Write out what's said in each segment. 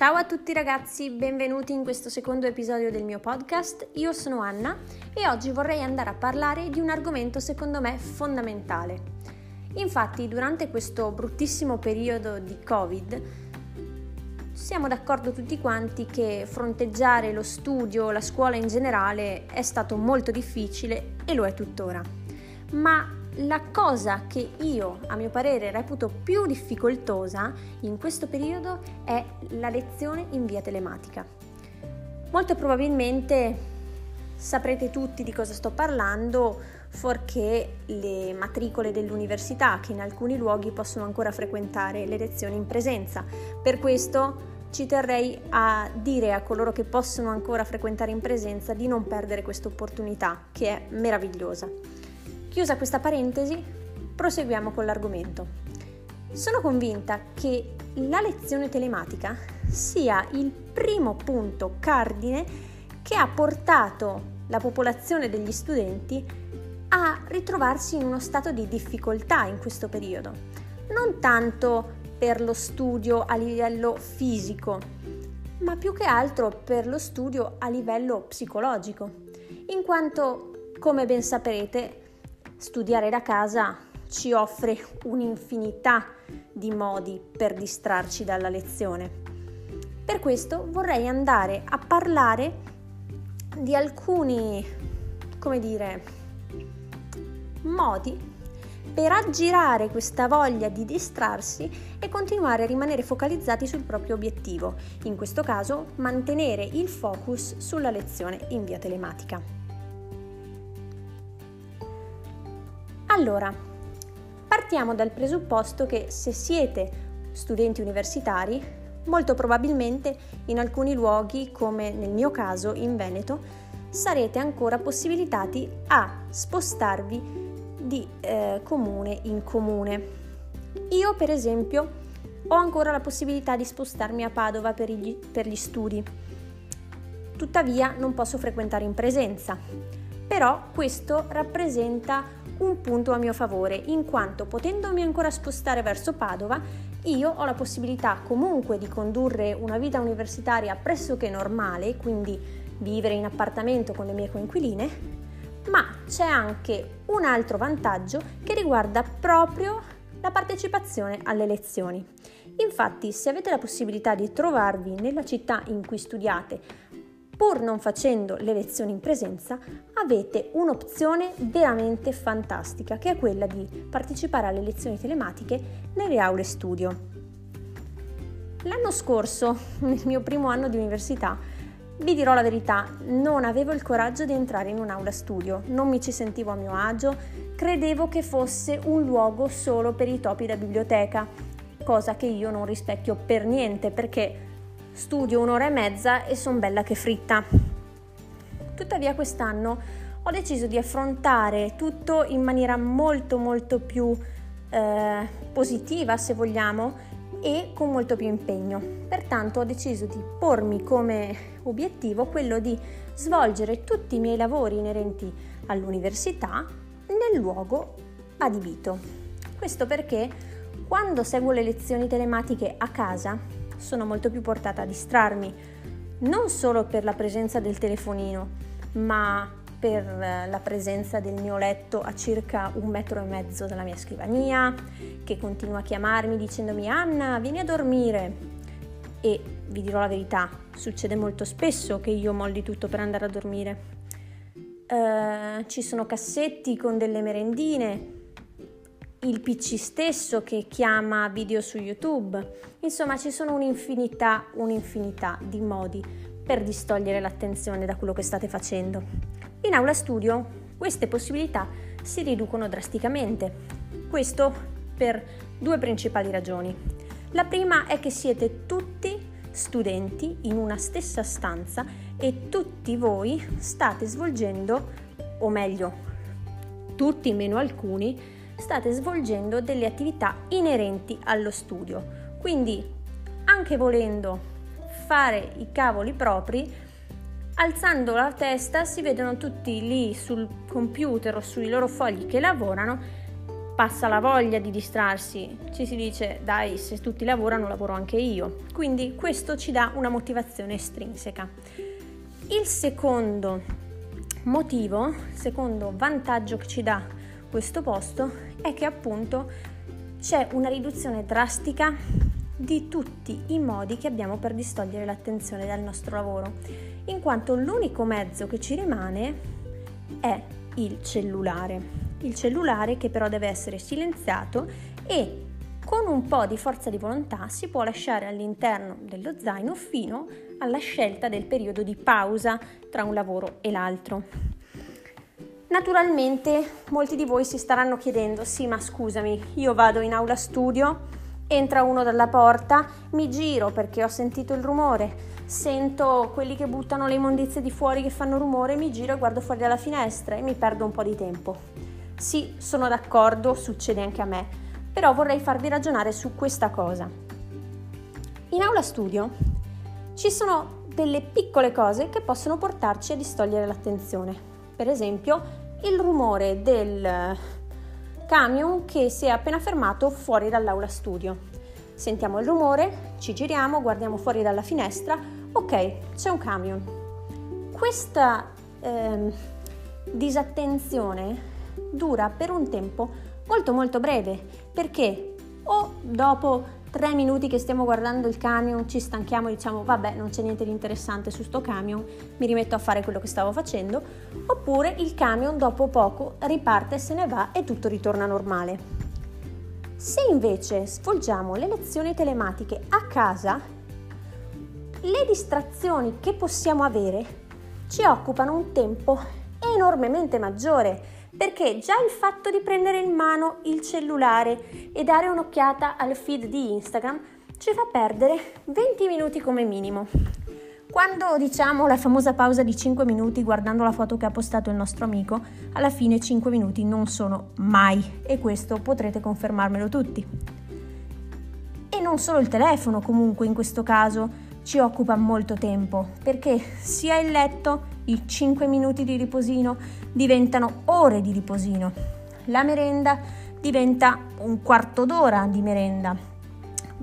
Ciao a tutti ragazzi, benvenuti in questo secondo episodio del mio podcast. Io sono Anna e oggi vorrei andare a parlare di un argomento secondo me fondamentale. Infatti, durante questo bruttissimo periodo di Covid, siamo d'accordo tutti quanti che fronteggiare lo studio, la scuola in generale è stato molto difficile e lo è tuttora. Ma la cosa che io, a mio parere, reputo più difficoltosa in questo periodo è la lezione in via telematica. Molto probabilmente saprete tutti di cosa sto parlando, fuorché le matricole dell'università che in alcuni luoghi possono ancora frequentare le lezioni in presenza. Per questo ci terrei a dire a coloro che possono ancora frequentare in presenza di non perdere questa opportunità, che è meravigliosa. Chiusa questa parentesi, proseguiamo con l'argomento. Sono convinta che la lezione telematica sia il primo punto cardine che ha portato la popolazione degli studenti a ritrovarsi in uno stato di difficoltà in questo periodo. Non tanto per lo studio a livello fisico, ma più che altro per lo studio a livello psicologico, in quanto, come ben saprete, Studiare da casa ci offre un'infinità di modi per distrarci dalla lezione. Per questo vorrei andare a parlare di alcuni, come dire, modi per aggirare questa voglia di distrarsi e continuare a rimanere focalizzati sul proprio obiettivo, in questo caso mantenere il focus sulla lezione in via telematica. Allora, partiamo dal presupposto che se siete studenti universitari, molto probabilmente in alcuni luoghi, come nel mio caso in Veneto, sarete ancora possibilitati a spostarvi di eh, comune in comune. Io, per esempio, ho ancora la possibilità di spostarmi a Padova per gli, per gli studi. Tuttavia non posso frequentare in presenza, però questo rappresenta un punto a mio favore, in quanto potendomi ancora spostare verso Padova, io ho la possibilità comunque di condurre una vita universitaria pressoché normale, quindi vivere in appartamento con le mie coinquiline, ma c'è anche un altro vantaggio che riguarda proprio la partecipazione alle lezioni. Infatti, se avete la possibilità di trovarvi nella città in cui studiate pur non facendo le lezioni in presenza, avete un'opzione veramente fantastica, che è quella di partecipare alle lezioni telematiche nelle aule studio. L'anno scorso, nel mio primo anno di università, vi dirò la verità, non avevo il coraggio di entrare in un'aula studio, non mi ci sentivo a mio agio, credevo che fosse un luogo solo per i topi da biblioteca, cosa che io non rispecchio per niente perché studio un'ora e mezza e sono bella che fritta. Tuttavia quest'anno ho deciso di affrontare tutto in maniera molto molto più eh, positiva se vogliamo e con molto più impegno. Pertanto ho deciso di pormi come obiettivo quello di svolgere tutti i miei lavori inerenti all'università nel luogo adibito. Questo perché quando seguo le lezioni telematiche a casa sono molto più portata a distrarmi, non solo per la presenza del telefonino, ma per eh, la presenza del mio letto a circa un metro e mezzo dalla mia scrivania, che continua a chiamarmi dicendomi Anna, vieni a dormire. E vi dirò la verità, succede molto spesso che io molli tutto per andare a dormire. Uh, ci sono cassetti con delle merendine, il PC stesso che chiama video su YouTube. Insomma, ci sono un'infinità, un'infinità di modi per distogliere l'attenzione da quello che state facendo. In aula studio queste possibilità si riducono drasticamente. Questo per due principali ragioni. La prima è che siete tutti studenti in una stessa stanza e tutti voi state svolgendo, o meglio, tutti meno alcuni, state svolgendo delle attività inerenti allo studio. Quindi, anche volendo fare i cavoli propri, alzando la testa si vedono tutti lì sul computer o sui loro fogli che lavorano, passa la voglia di distrarsi, ci si dice dai se tutti lavorano lavoro anche io, quindi questo ci dà una motivazione estrinseca. Il secondo motivo, il secondo vantaggio che ci dà questo posto è che appunto c'è una riduzione drastica di tutti i modi che abbiamo per distogliere l'attenzione dal nostro lavoro, in quanto l'unico mezzo che ci rimane è il cellulare. Il cellulare che però deve essere silenziato e con un po' di forza di volontà si può lasciare all'interno dello zaino fino alla scelta del periodo di pausa tra un lavoro e l'altro. Naturalmente molti di voi si staranno chiedendo, sì ma scusami, io vado in aula studio, entra uno dalla porta, mi giro perché ho sentito il rumore, sento quelli che buttano le immondizie di fuori che fanno rumore, mi giro e guardo fuori dalla finestra e mi perdo un po' di tempo. Sì, sono d'accordo, succede anche a me, però vorrei farvi ragionare su questa cosa. In aula studio ci sono delle piccole cose che possono portarci a distogliere l'attenzione. Per esempio, il rumore del camion che si è appena fermato fuori dall'aula studio. Sentiamo il rumore, ci giriamo, guardiamo fuori dalla finestra, ok, c'è un camion. Questa eh, disattenzione dura per un tempo molto molto breve perché o dopo tre minuti che stiamo guardando il camion ci stanchiamo e diciamo vabbè non c'è niente di interessante su sto camion, mi rimetto a fare quello che stavo facendo, oppure il camion dopo poco riparte, se ne va e tutto ritorna normale. Se invece svolgiamo le lezioni telematiche a casa, le distrazioni che possiamo avere ci occupano un tempo enormemente maggiore perché già il fatto di prendere in mano il cellulare e dare un'occhiata al feed di Instagram ci fa perdere 20 minuti come minimo. Quando diciamo la famosa pausa di 5 minuti guardando la foto che ha postato il nostro amico, alla fine 5 minuti non sono mai e questo potrete confermarmelo tutti. E non solo il telefono comunque in questo caso ci occupa molto tempo perché sia il letto i 5 minuti di riposino diventano ore di riposino. La merenda diventa un quarto d'ora di merenda.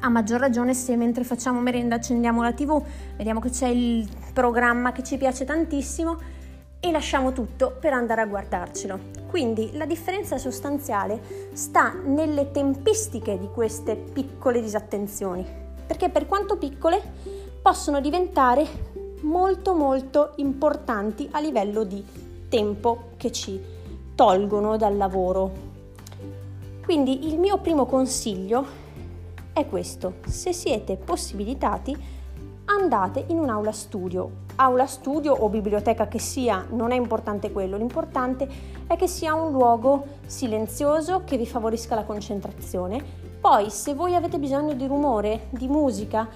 A maggior ragione se mentre facciamo merenda accendiamo la tv, vediamo che c'è il programma che ci piace tantissimo e lasciamo tutto per andare a guardarcelo. Quindi la differenza sostanziale sta nelle tempistiche di queste piccole disattenzioni, perché per quanto piccole possono diventare molto molto importanti a livello di tempo che ci tolgono dal lavoro. Quindi il mio primo consiglio è questo, se siete possibilitati andate in un'aula studio. Aula studio o biblioteca che sia, non è importante quello, l'importante è che sia un luogo silenzioso che vi favorisca la concentrazione. Poi se voi avete bisogno di rumore, di musica,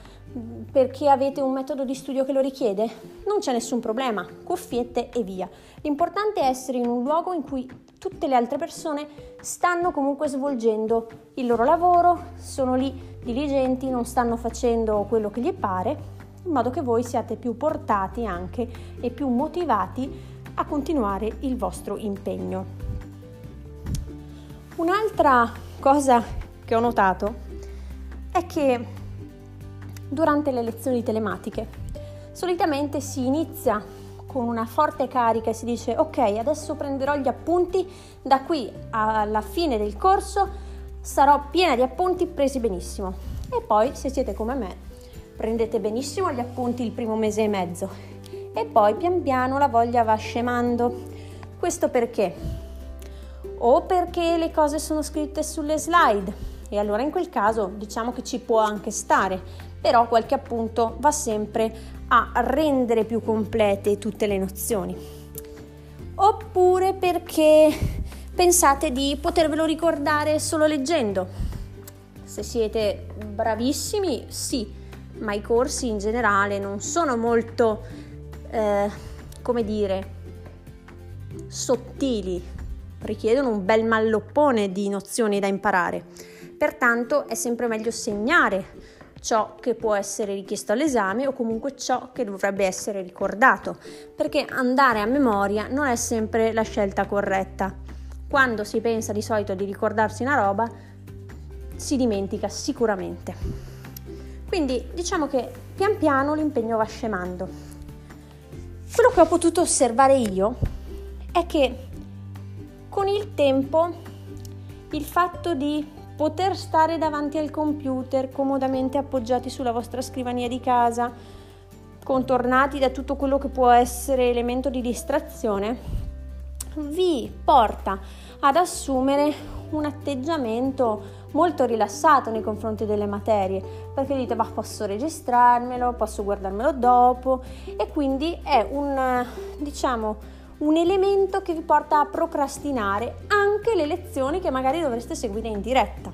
perché avete un metodo di studio che lo richiede? Non c'è nessun problema, cuffiette e via. L'importante è essere in un luogo in cui tutte le altre persone stanno comunque svolgendo il loro lavoro, sono lì diligenti, non stanno facendo quello che gli pare, in modo che voi siate più portati anche e più motivati a continuare il vostro impegno. Un'altra cosa che ho notato è che durante le lezioni telematiche. Solitamente si inizia con una forte carica e si dice ok, adesso prenderò gli appunti, da qui alla fine del corso sarò piena di appunti presi benissimo. E poi, se siete come me, prendete benissimo gli appunti il primo mese e mezzo e poi pian piano la voglia va scemando. Questo perché? O perché le cose sono scritte sulle slide e allora in quel caso diciamo che ci può anche stare, però qualche appunto va sempre a rendere più complete tutte le nozioni. Oppure perché pensate di potervelo ricordare solo leggendo. Se siete bravissimi, sì, ma i corsi in generale non sono molto, eh, come dire, sottili, richiedono un bel malloppone di nozioni da imparare. Pertanto è sempre meglio segnare ciò che può essere richiesto all'esame o comunque ciò che dovrebbe essere ricordato, perché andare a memoria non è sempre la scelta corretta. quando si pensa di solito di ricordarsi una roba, si dimentica sicuramente. Quindi diciamo che pian piano l'impegno va scemando. Quello che ho potuto osservare io è che con il tempo il fatto di poter stare davanti al computer comodamente appoggiati sulla vostra scrivania di casa, contornati da tutto quello che può essere elemento di distrazione, vi porta ad assumere un atteggiamento molto rilassato nei confronti delle materie, perché dite ma posso registrarmelo, posso guardarmelo dopo. E quindi è un diciamo un elemento che vi porta a procrastinare anche le lezioni che magari dovreste seguire in diretta.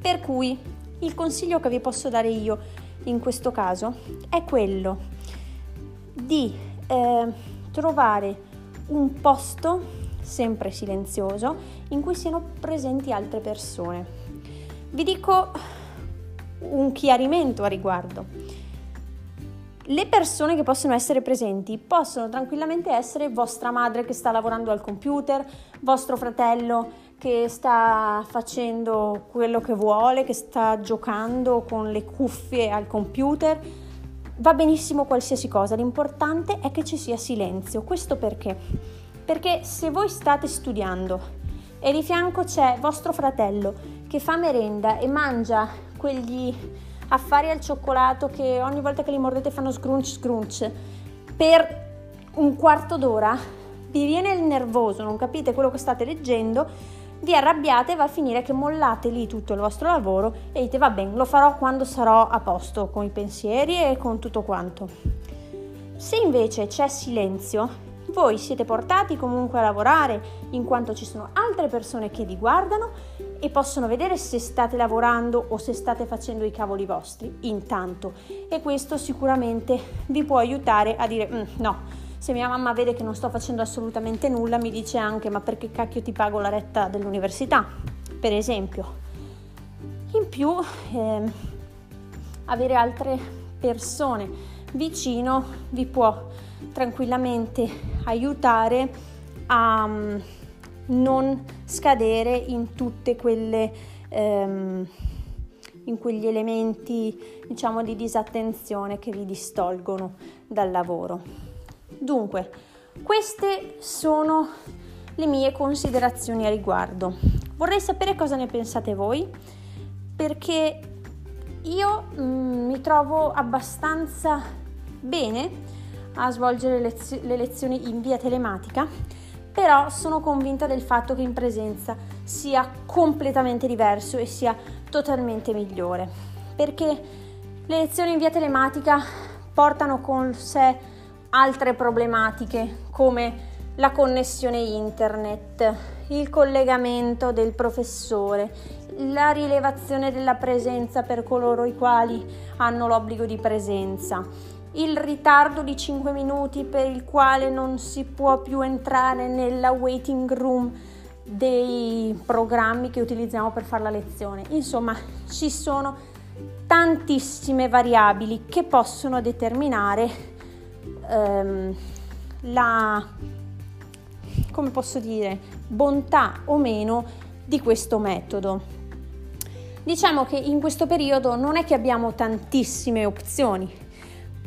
Per cui il consiglio che vi posso dare io in questo caso è quello di eh, trovare un posto sempre silenzioso in cui siano presenti altre persone. Vi dico un chiarimento a riguardo. Le persone che possono essere presenti possono tranquillamente essere vostra madre che sta lavorando al computer, vostro fratello che sta facendo quello che vuole, che sta giocando con le cuffie al computer. Va benissimo qualsiasi cosa, l'importante è che ci sia silenzio. Questo perché? Perché se voi state studiando e di fianco c'è vostro fratello che fa merenda e mangia quegli affari al cioccolato che ogni volta che li mordete fanno scrunch scrunch per un quarto d'ora, vi viene il nervoso, non capite quello che state leggendo, vi arrabbiate e va a finire che mollate lì tutto il vostro lavoro e dite va bene, lo farò quando sarò a posto con i pensieri e con tutto quanto. Se invece c'è silenzio, voi siete portati comunque a lavorare in quanto ci sono altre persone che vi guardano e possono vedere se state lavorando o se state facendo i cavoli vostri intanto e questo sicuramente vi può aiutare a dire mm, no, se mia mamma vede che non sto facendo assolutamente nulla mi dice anche ma perché cacchio ti pago la retta dell'università, per esempio. In più eh, avere altre persone vicino vi può tranquillamente aiutare a um, non scadere in tutte quelle um, in quegli elementi diciamo di disattenzione che vi distolgono dal lavoro. Dunque, queste sono le mie considerazioni a riguardo. Vorrei sapere cosa ne pensate voi perché io mm, mi trovo abbastanza bene a svolgere le lezioni in via telematica, però sono convinta del fatto che in presenza sia completamente diverso e sia totalmente migliore, perché le lezioni in via telematica portano con sé altre problematiche come la connessione internet, il collegamento del professore, la rilevazione della presenza per coloro i quali hanno l'obbligo di presenza, il ritardo di 5 minuti per il quale non si può più entrare nella waiting room dei programmi che utilizziamo per fare la lezione. Insomma, ci sono tantissime variabili che possono determinare ehm, la come posso dire bontà o meno di questo metodo. Diciamo che in questo periodo non è che abbiamo tantissime opzioni,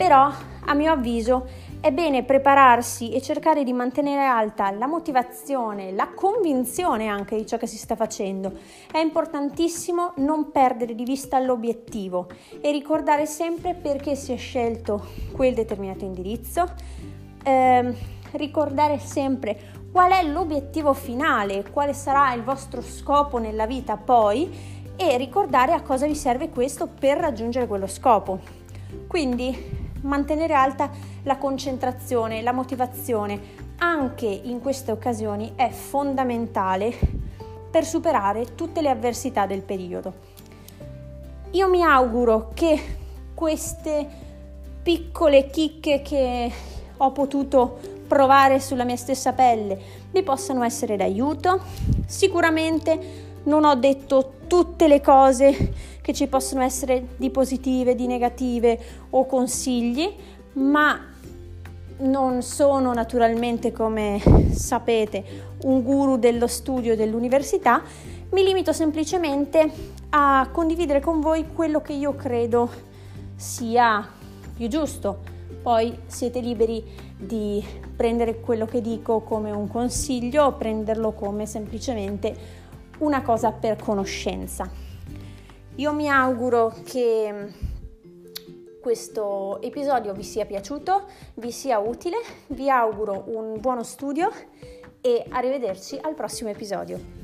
però, a mio avviso, è bene prepararsi e cercare di mantenere alta la motivazione, la convinzione anche di ciò che si sta facendo. È importantissimo non perdere di vista l'obiettivo e ricordare sempre perché si è scelto quel determinato indirizzo. Eh, ricordare sempre qual è l'obiettivo finale, quale sarà il vostro scopo nella vita poi e ricordare a cosa vi serve questo per raggiungere quello scopo. Quindi mantenere alta la concentrazione, la motivazione anche in queste occasioni è fondamentale per superare tutte le avversità del periodo. Io mi auguro che queste piccole chicche che ho potuto provare sulla mia stessa pelle vi possano essere d'aiuto. Sicuramente non ho detto tutte le cose che ci possono essere di positive, di negative o consigli, ma non sono naturalmente, come sapete, un guru dello studio dell'università, mi limito semplicemente a condividere con voi quello che io credo sia più giusto. Poi siete liberi di prendere quello che dico come un consiglio o prenderlo come semplicemente una cosa per conoscenza. Io mi auguro che questo episodio vi sia piaciuto, vi sia utile, vi auguro un buono studio e arrivederci al prossimo episodio.